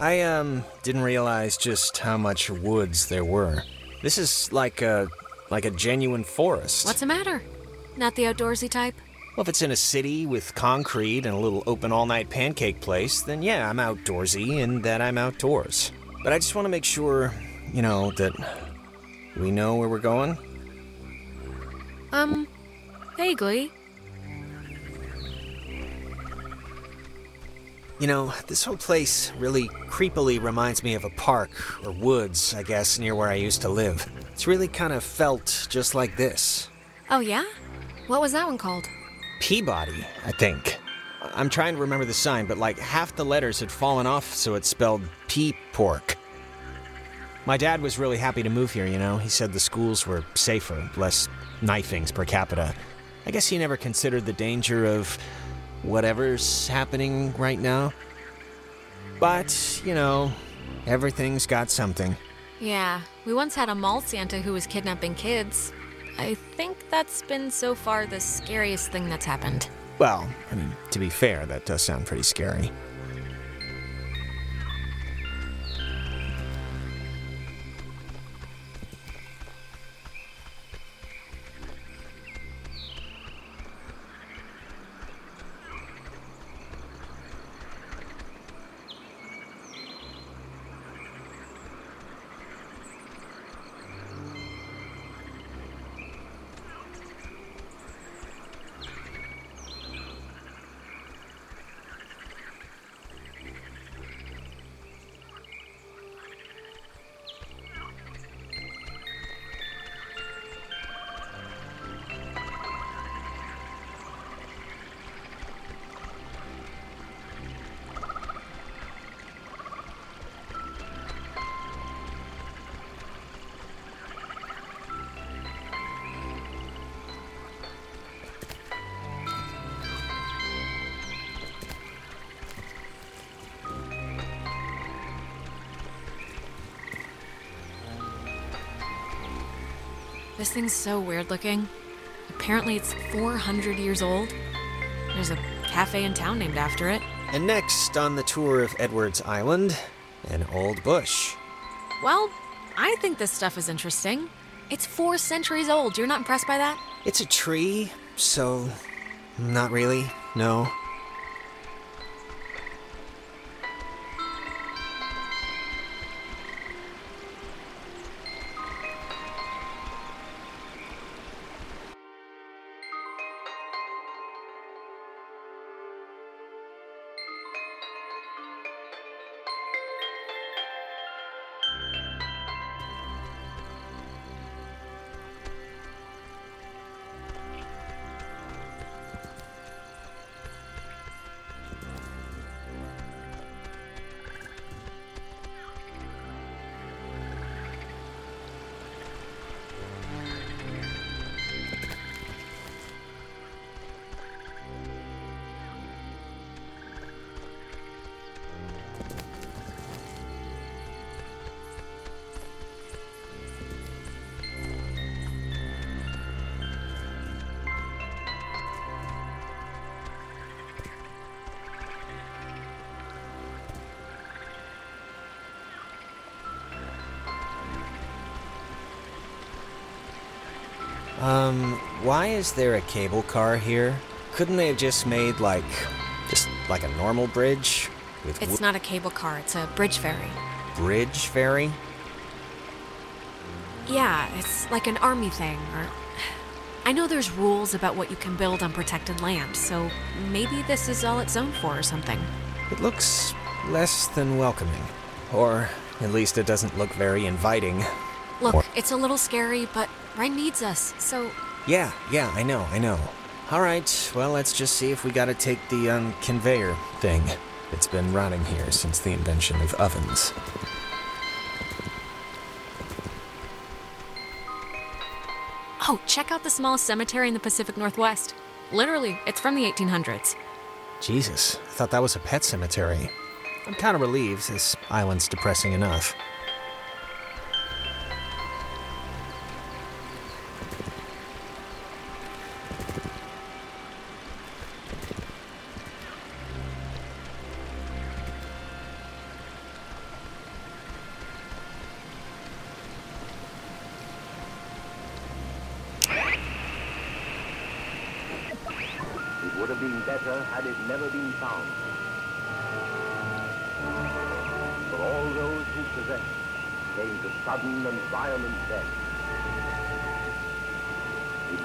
I, um, didn't realize just how much woods there were. This is like a, like a genuine forest. What's the matter? Not the outdoorsy type? Well, if it's in a city with concrete and a little open all night pancake place, then yeah, I'm outdoorsy and that I'm outdoors. But I just want to make sure, you know, that we know where we're going. Um, vaguely. You know, this whole place really creepily reminds me of a park or woods, I guess, near where I used to live. It's really kind of felt just like this. Oh, yeah? What was that one called? Peabody, I think. I'm trying to remember the sign, but like half the letters had fallen off, so it spelled pea pork. My dad was really happy to move here, you know. He said the schools were safer, less knifings per capita. I guess he never considered the danger of whatever's happening right now. But, you know, everything's got something. Yeah, we once had a mall Santa who was kidnapping kids. I think that's been so far the scariest thing that's happened. Well, I mean, to be fair, that does sound pretty scary. This thing's so weird looking. Apparently, it's 400 years old. There's a cafe in town named after it. And next on the tour of Edwards Island, an old bush. Well, I think this stuff is interesting. It's four centuries old. You're not impressed by that? It's a tree, so. Not really, no. Um, why is there a cable car here? Couldn't they have just made like just like a normal bridge with It's not a cable car, it's a bridge ferry. bridge ferry? Yeah, it's like an army thing, or. I know there's rules about what you can build on protected land, so maybe this is all it's zoned for or something. It looks less than welcoming, or at least it doesn't look very inviting. Look, it's a little scary, but Ren needs us, so. Yeah, yeah, I know, I know. All right, well, let's just see if we gotta take the um, conveyor thing. It's been running here since the invention of ovens. Oh, check out the smallest cemetery in the Pacific Northwest. Literally, it's from the 1800s. Jesus, I thought that was a pet cemetery. I'm kind of relieved. This island's depressing enough.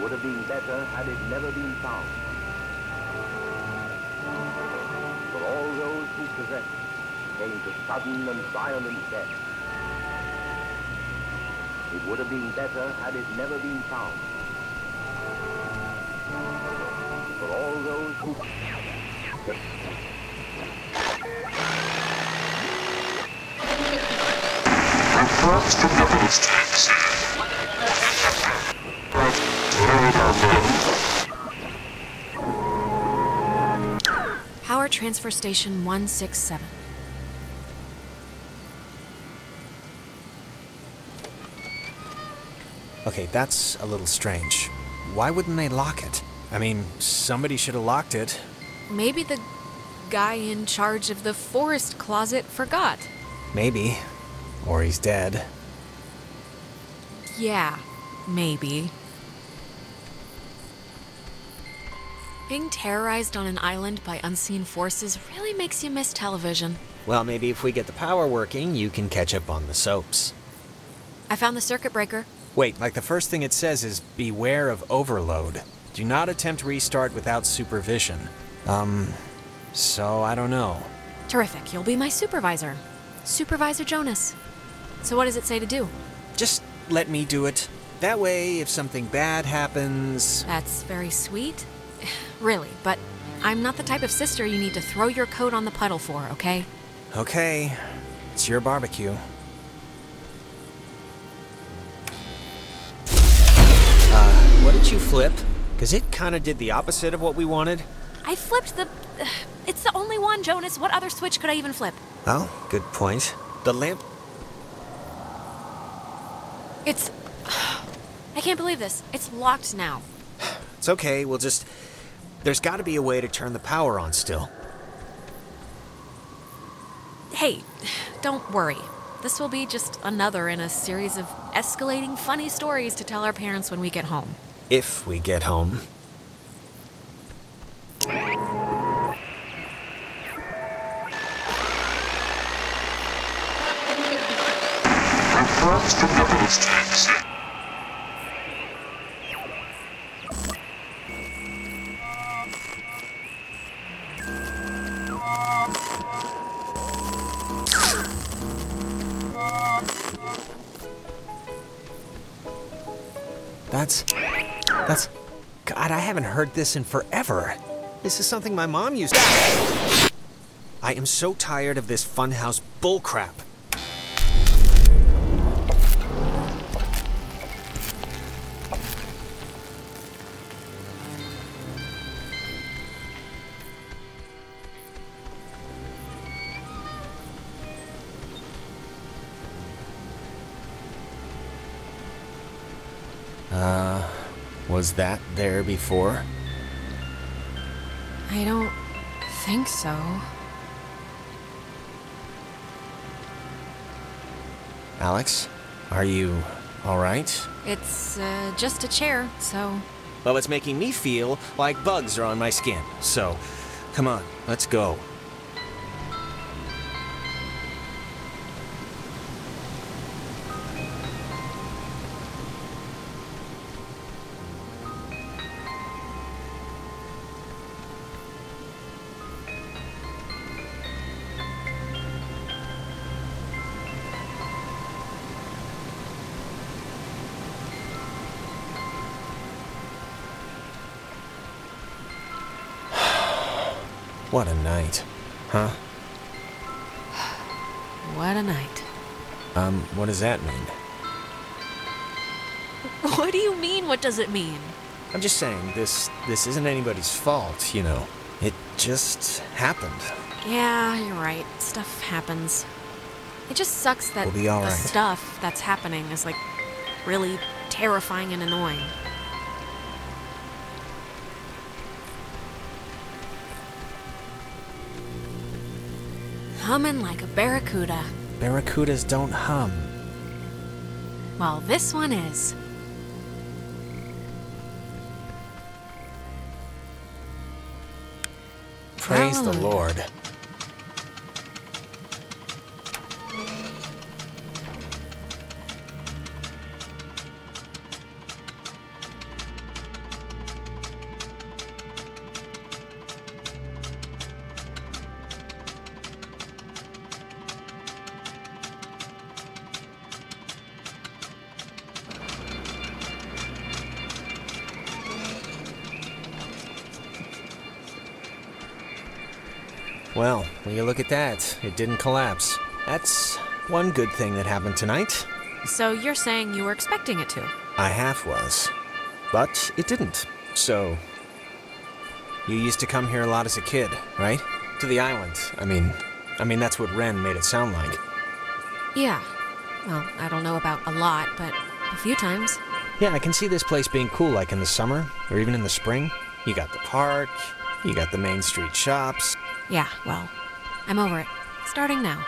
Would have been better had it never been found. For all those who possessed it came to sudden and violent death. It would have been better had it never been found. For all those who... Reports from Nemesis tanks. Power Transfer Station 167. Okay, that's a little strange. Why wouldn't they lock it? I mean, somebody should have locked it. Maybe the guy in charge of the forest closet forgot. Maybe. Or he's dead. Yeah, maybe. Being terrorized on an island by unseen forces really makes you miss television. Well, maybe if we get the power working, you can catch up on the soaps. I found the circuit breaker. Wait, like the first thing it says is beware of overload. Do not attempt restart without supervision. Um, so I don't know. Terrific, you'll be my supervisor. Supervisor Jonas. So, what does it say to do? Just let me do it. That way, if something bad happens. That's very sweet. Really, but I'm not the type of sister you need to throw your coat on the puddle for, okay? Okay, it's your barbecue. Uh, what did you flip? Because it kind of did the opposite of what we wanted. I flipped the. It's the only one, Jonas. What other switch could I even flip? Oh, good point. The lamp. It's. I can't believe this. It's locked now. It's okay, we'll just. There's got to be a way to turn the power on still. Hey, don't worry. This will be just another in a series of escalating funny stories to tell our parents when we get home. If we get home. Reports from Nemesis heard this in forever. This is something my mom used to. I am so tired of this funhouse bullcrap. Uh, was that there before? I don't think so. Alex, are you alright? It's uh, just a chair, so. Well, it's making me feel like bugs are on my skin. So, come on, let's go. What does that mean? What do you mean? What does it mean? I'm just saying, this this isn't anybody's fault, you know. It just happened. Yeah, you're right. Stuff happens. It just sucks that We'll the right. stuff that's happening is like really terrifying and annoying. Humming like a barracuda. Barracudas don't hum. Well, this one is. Praise the Lord. You look at that, it didn't collapse. That's one good thing that happened tonight. So you're saying you were expecting it to? I half was. But it didn't. So. You used to come here a lot as a kid, right? To the island. I mean, I mean that's what Ren made it sound like. Yeah. Well, I don't know about a lot, but a few times. Yeah, I can see this place being cool like in the summer or even in the spring. You got the park, you got the main street shops. Yeah, well, I'm over it. Starting now.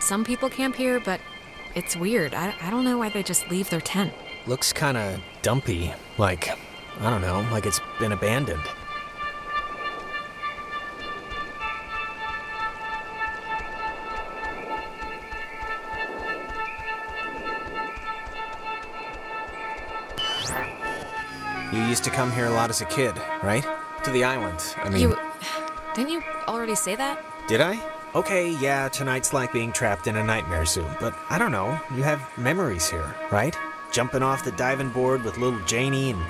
Some people camp here, but it's weird. I, I don't know why they just leave their tent. Looks kinda dumpy. Like, I don't know, like it's been abandoned. You used to come here a lot as a kid, right? To the island. I mean, You. Didn't you already say that? did I? Okay, yeah, tonight's like being trapped in a nightmare zoo, but I don't know. You have memories here, right? Jumping off the diving board with little Janie and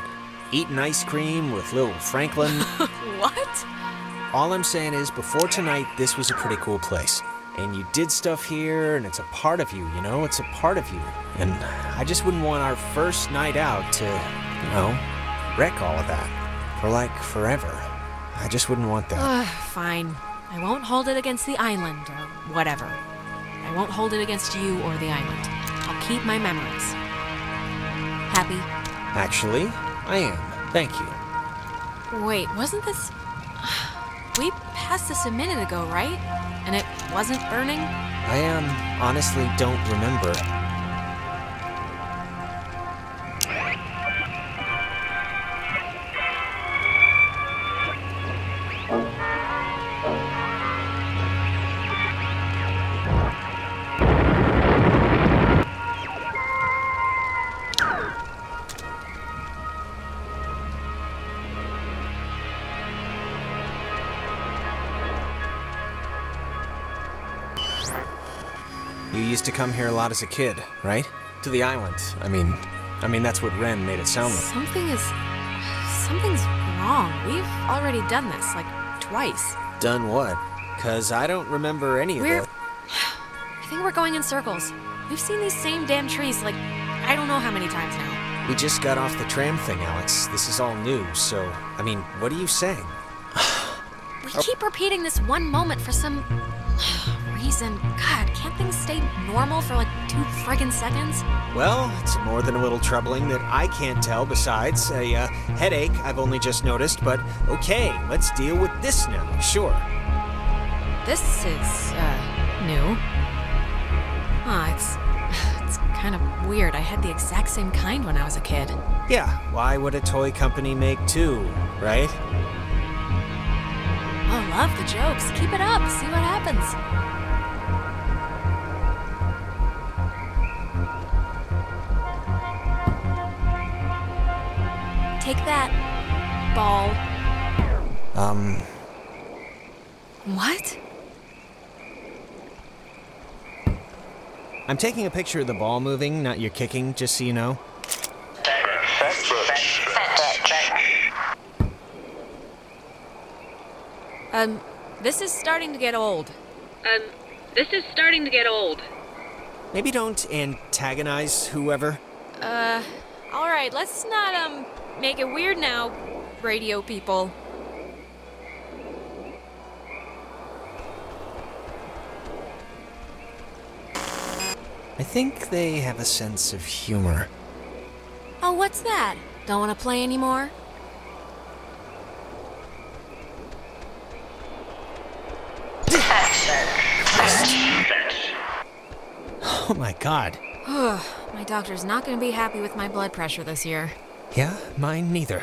eating ice cream with little Franklin. What? All I'm saying is, before tonight, this was a pretty cool place. And you did stuff here, and it's a part of you, you know? It's a part of you. And I just wouldn't want our first night out to, you know, wreck all of that. For like forever. I just wouldn't want that. Ugh, fine. I won't hold it against the island or whatever. I won't hold it against you or the island. I'll keep my memories. Happy? Actually, I am. Thank you. Wait, wasn't this. We passed this a minute ago, right? And it wasn't burning? I um, honestly don't remember. You used to come here a lot as a kid, right? To the island. I mean, I mean that's what Ren made it sound like. Something is. Something's wrong. We've already done this, like, twice. Done what? Cause I don't remember any of We're. it. I think we're going in circles. We've seen these same damn trees, like, I don't know how many times now. We just got off the tram thing, Alex. This is all new, so I mean, what are you saying? We keep repeating this one moment for some reason. God, can't things stay normal for like two friggin' seconds? Well, it's more than a little troubling that I can't tell. Besides, a uh, headache I've only just noticed. But okay, let's deal with this now. Sure. This is, uh, new. Ah, it's. It's kind of weird. I had the exact same kind when I was a kid. Yeah. Why would a toy company make two, right? Oh, love the jokes. Keep it up. See what happens. Take that, ball. Um, What? I'm taking a picture of the ball moving, not your kicking, just so you know. Um, this is starting to get old. Um, this is starting to get old. Maybe don't antagonize whoever. Uh, alright, let's not, um, make it weird now, radio people. I think they have a sense of humor. Oh, what's that? Don't want to play anymore? Oh my god. My doctor's not going to be happy with my blood pressure this year. Yeah, mine neither.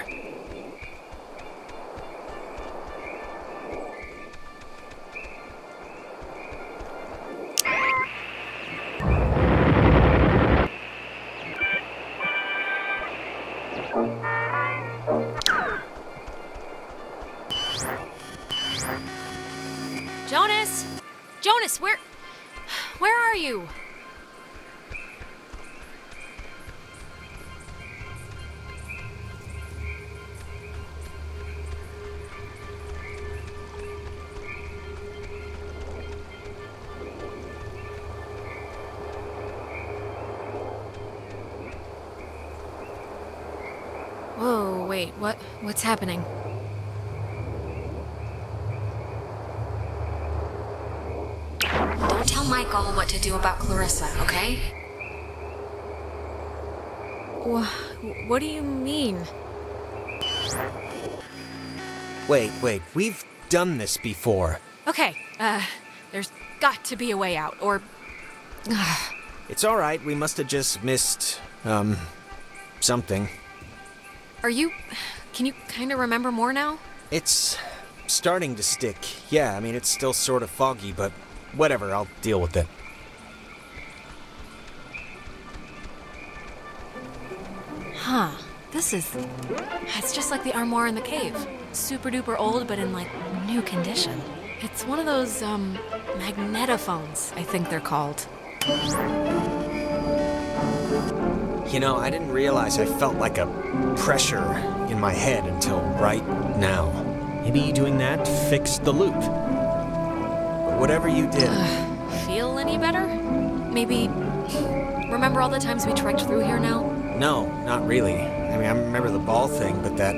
What's happening? Don't tell Michael what to do about Clarissa, okay? Wha- What do you mean? Wait, wait, we've done this before. Okay, uh, there's got to be a way out, or. It's alright, we must have just missed, um, something. Are you. Can you kind of remember more now? It's starting to stick. Yeah, I mean, it's still sort of foggy, but whatever, I'll deal with it. Huh. This is. It's just like the armoire in the cave. Super duper old, but in like new condition. It's one of those, um, magnetophones, I think they're called. You know, I didn't realize I felt like a pressure in my head until right now. Maybe doing that fixed the loop. But whatever you did, uh, Feel any better? Maybe. Remember all the times we trekked through here now? no, not really. I mean, I remember the ball thing, but that.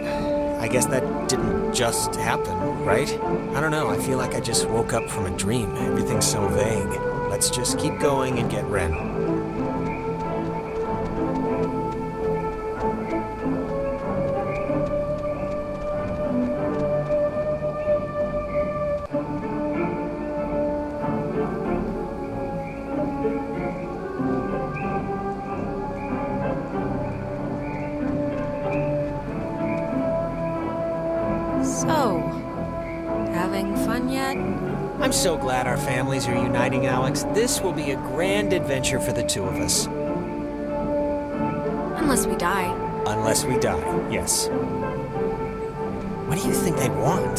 I guess that didn't just happen, right? I don't know, I feel like I just woke up from a dream. Everything's so vague. Let's just keep going and get Ren. So glad our families are uniting, Alex. This will be a grand adventure for the two of us. Unless we die. Unless we die, yes. What do you think they want?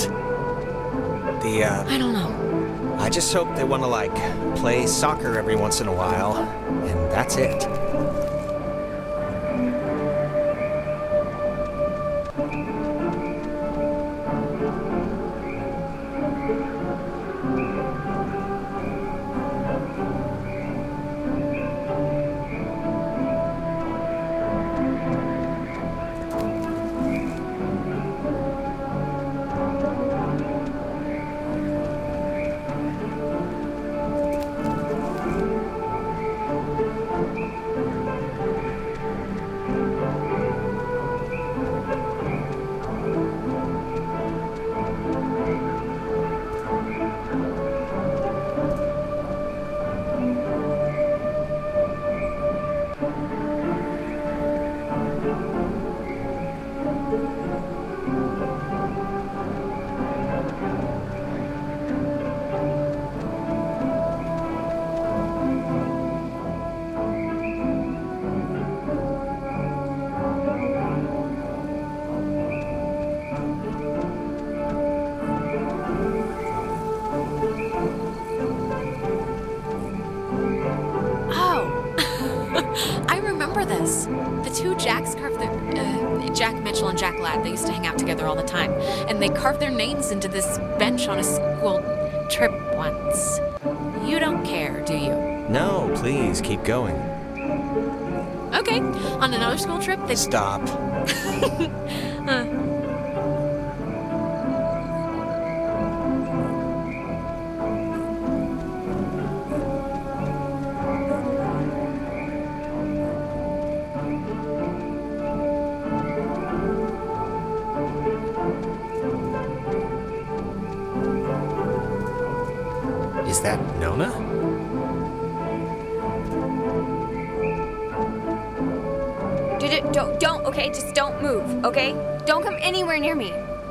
The, uh, I don't know. I just hope they want to, like, play soccer every once in a while, and that's it. Mitchell and Jack Ladd, they used to hang out together all the time. And they carved their names into this bench on a school trip once. You don't care, do you? No, please, keep going. Okay, on another school trip, they. Stop. Is uh,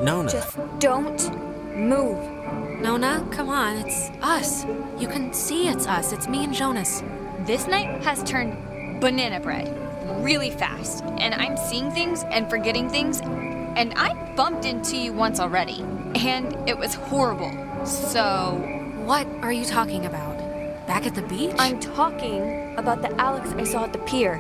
Nona. Just don't move. Nona, come on, it's us. You can see it's us. It's me and Jonas. This night has turned banana bread really fast, and I'm seeing things and forgetting things, and I bumped into you once already, and it was horrible. So, What are you talking about? Back at the beach? I'm talking about the Alex I saw at the pier.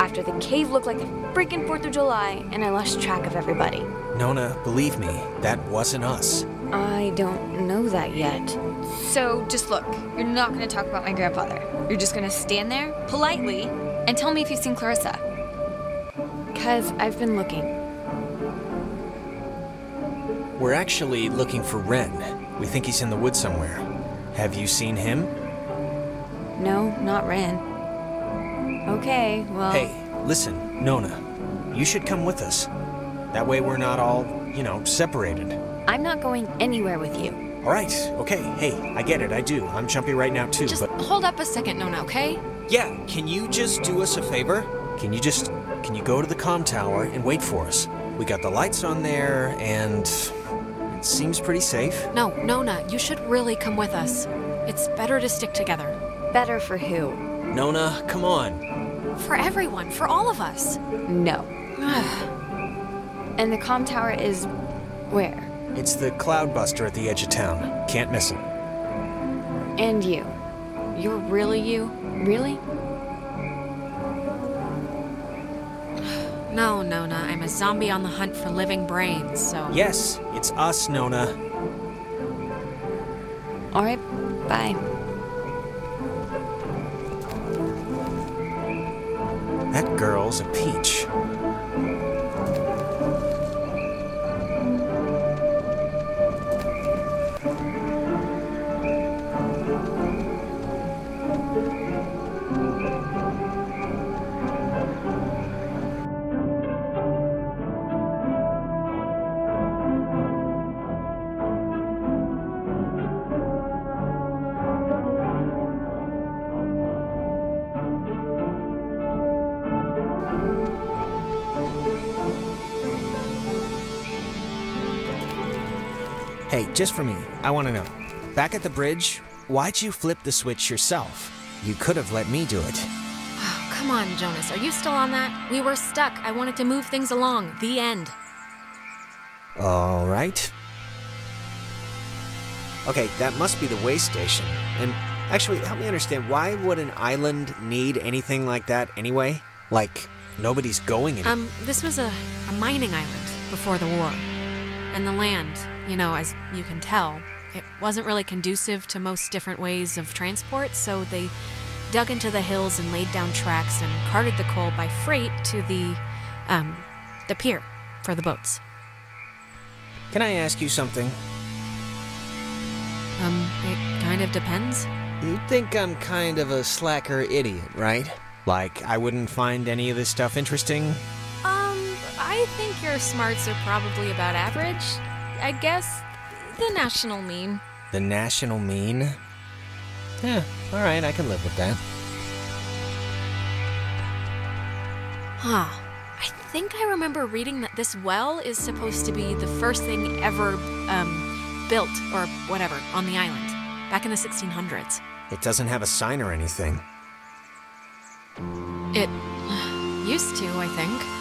After the cave looked like the freaking 4th of July, and I lost track of everybody. Nona, believe me, that wasn't us. I don't know that yet. So just look, you're not gonna talk about my grandfather. You're just gonna stand there, politely, and tell me if you've seen Clarissa. Cause I've been looking. We're actually looking for Ren. We think he's in the woods somewhere. Have you seen him? No, not Ren. Okay, well. Hey, listen, Nona. You should come with us. That way we're not all, you know, separated. I'm not going anywhere with you. All right, okay, hey, I get it, I do. I'm jumpy right now too, Just but hold up a second, Nona, okay? yeah, can you just do us a favor? Can you just can you go to the comm tower and wait for us? We got the lights on there and it seems pretty safe. No, Nona, you should really come with us. It's better to stick together. Better for who? Nona, come on. For everyone, for all of us. No. And the comm tower is where? It's the Cloudbuster at the edge of town. Can't miss it. And you. You're really you? Really? No, Nona, I'm a zombie on the hunt for living brains, so. Yes, it's us, Nona. Alright, bye. That girl's a peach. Hey, just for me, I want to know. Back at the bridge, why'd you flip the switch yourself? You could have let me do it. Oh, come on, Jonas, are you still on that? We were stuck. I wanted to move things along. The end. All right. Okay, that must be the way station. And actually, help me understand why would an island need anything like that anyway? Like, nobody's going in. Um, this was a, a mining island before the war. And the land, you know, as you can tell, it wasn't really conducive to most different ways of transport, so they dug into the hills and laid down tracks and carted the coal by freight to the, um, the pier for the boats. Can I ask you something? Um, it kind of depends. You think I'm kind of a slacker idiot, right? Like, I wouldn't find any of this stuff interesting? Um, I think your smarts are probably about average. I guess the national mean. The national mean? Yeah, alright, I can live with that. Huh. I think I remember reading that this well is supposed to be the first thing ever, um, built or whatever on the island back in the 1600s. It doesn't have a sign or anything. It used to, I think.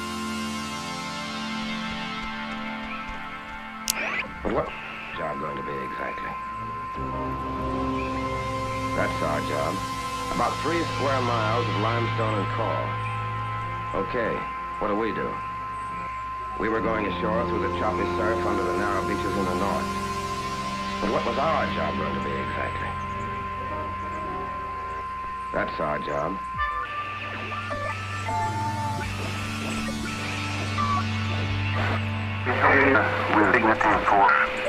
But what job going to be exactly? That's our job. About three square miles of limestone and coal. Okay, what do we do? We were going ashore through the choppy surf under the narrow beaches in the north. But what was our job going to be exactly? That's our job. With dignity and force.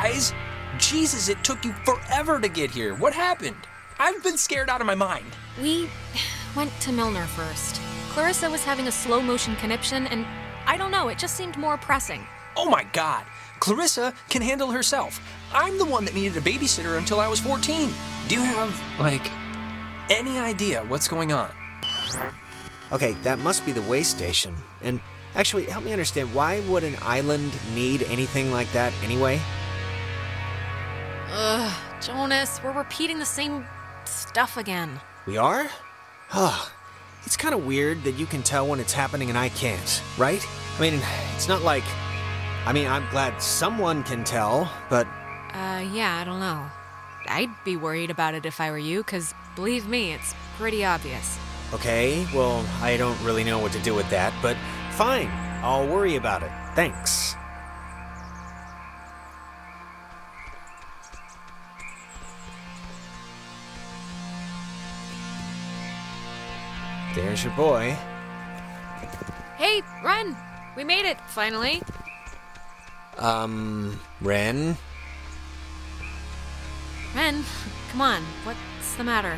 Guys, Jesus, it took you forever to get here. What happened? I've been scared out of my mind. We went to Milner first. Clarissa was having a slow motion conniption, and I don't know, it just seemed more pressing. Oh my god. Clarissa can handle herself. I'm the one that needed a babysitter until I was 14. Do you have, like, any idea what's going on? Okay, that must be the way station. And actually, help me understand why would an island need anything like that anyway? Jonas, we're repeating the same stuff again. We are? Huh. It's kind of weird that you can tell when it's happening and I can't, right? I mean, it's not like. I mean, I'm glad someone can tell, but Uh, yeah, I don't know. I'd be worried about it if I were you, because believe me, it's pretty obvious. okay, well, I don't really know what to do with that, but fine. I'll worry about it. Thanks. There's your boy. Hey, Ren! We made it, finally. Um, Ren? Ren, come on, what's the matter?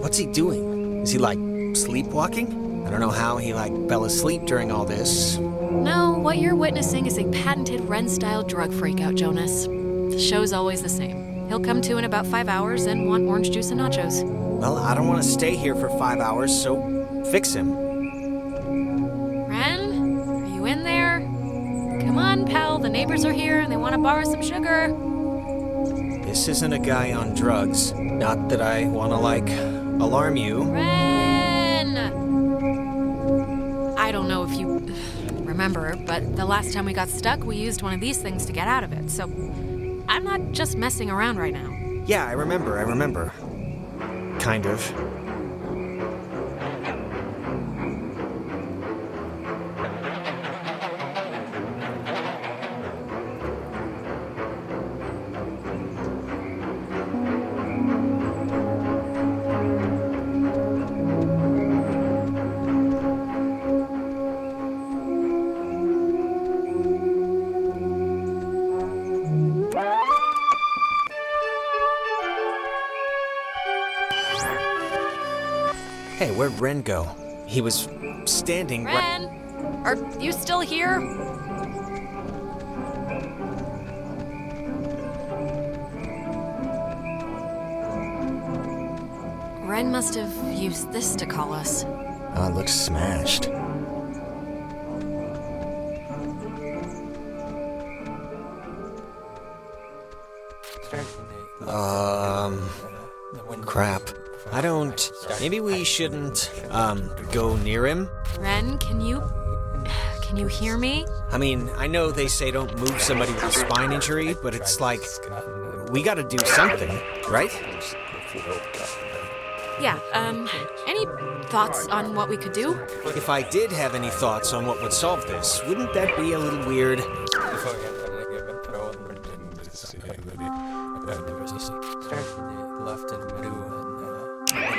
What's he doing? Is he like sleepwalking? I don't know how he like fell asleep during all this. No, what you're witnessing is a patented Ren style drug freakout, Jonas. The show's always the same. He'll come to in about five hours and want orange juice and nachos. Well, I don't want to stay here for five hours, so fix him. Ren, are you in there? Come on, pal, the neighbors are here and they want to borrow some sugar. This isn't a guy on drugs. Not that I want to like alarm you. Ren! But the last time we got stuck, we used one of these things to get out of it, so I'm not just messing around right now. Yeah, I remember. I remember. Kind of. Where'd Ren go? He was standing right. Ren, are you still here? Ren must have used this to call us. Oh, it looks smashed. Um, shouldn't, um, go near him? Ren, can you. Can you hear me? I mean, I know they say don't move somebody with a spine injury, but it's like. We gotta do something, right? Yeah, um, any thoughts on what we could do? If I did have any thoughts on what would solve this, wouldn't that be a little weird?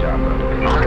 chopper.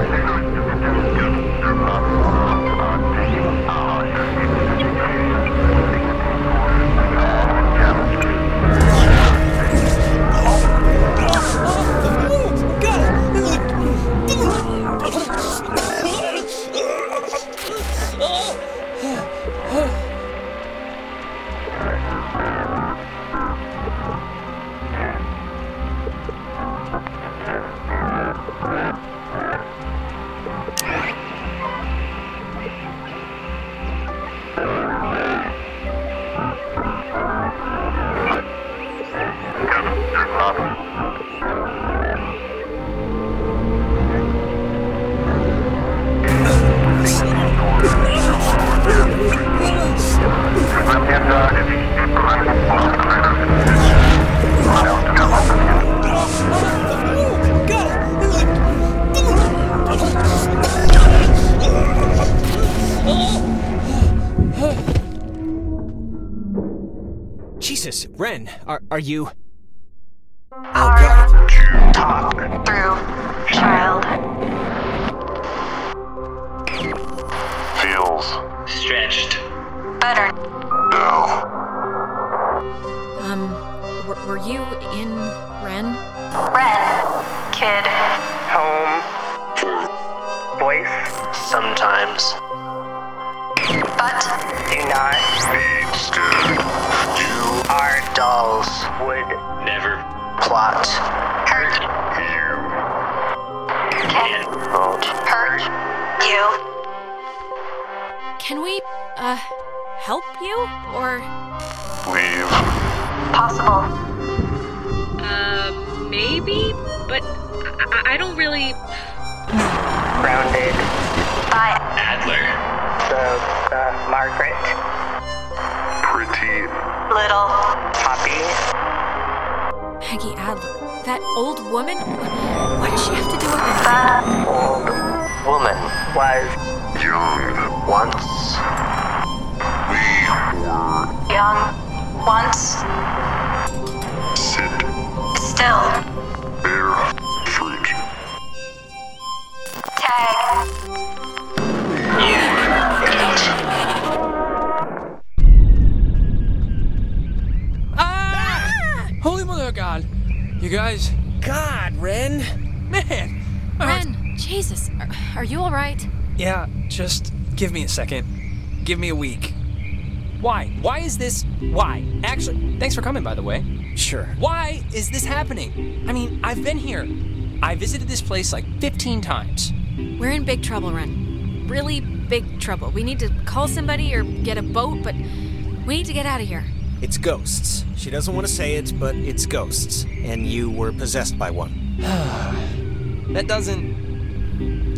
Are, are you. Oh, God. Talk Through. Child. feels Stretched. Better. no. Um, were, were you in Ren? Ren. Kid. Home. Voice. Sometimes. But. Do not. Be scared. You Are. Dolls. Would. Never. Plot. Hurt. you Can. not Hurt. You. Can we, uh, help you? Or. leave. Possible. Uh, maybe? But I, I- I don't really. Grounded. By. Adler. The. Uh, Margaret. Pretty Little. Poppy. Peggy Adler. That old woman? What does she have to do it with The. Old. Woman. Was. young. Once. We were Young. Once. Just give me a second. Give me a week. Why? Why is this? Why? Actually, thanks for coming, by the way. Sure. Why is this happening? I mean, I've been here. I visited this place like 15 times. We're in big trouble, Ren. Really big trouble. We need to call somebody or get a boat, but we need to get out of here. It's ghosts. She doesn't want to say it, but it's ghosts. And you were possessed by one. That doesn't.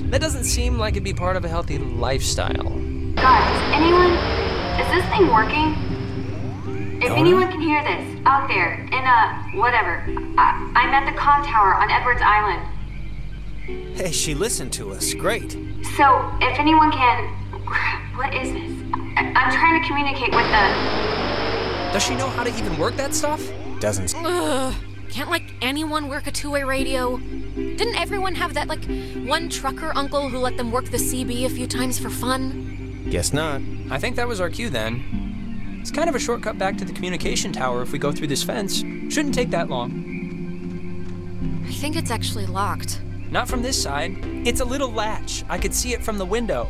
That doesn't seem like it'd be part of a healthy lifestyle. Guys, anyone? Is this thing working? If anyone can hear this, out there, in a whatever, I, I'm at the com tower on Edwards Island. Hey, she listened to us. Great. So, if anyone can. What is this? I, I'm trying to communicate with the. Does she know how to even work that stuff? Doesn't. Ugh. Can't like anyone work a two-way radio? Didn't everyone have that like one trucker uncle who let them work the CB a few times for fun? Guess not. I think that was our cue then. It's kind of a shortcut back to the communication tower if we go through this fence. Shouldn't take that long. I think it's actually locked. Not from this side. It's a little latch. I could see it from the window.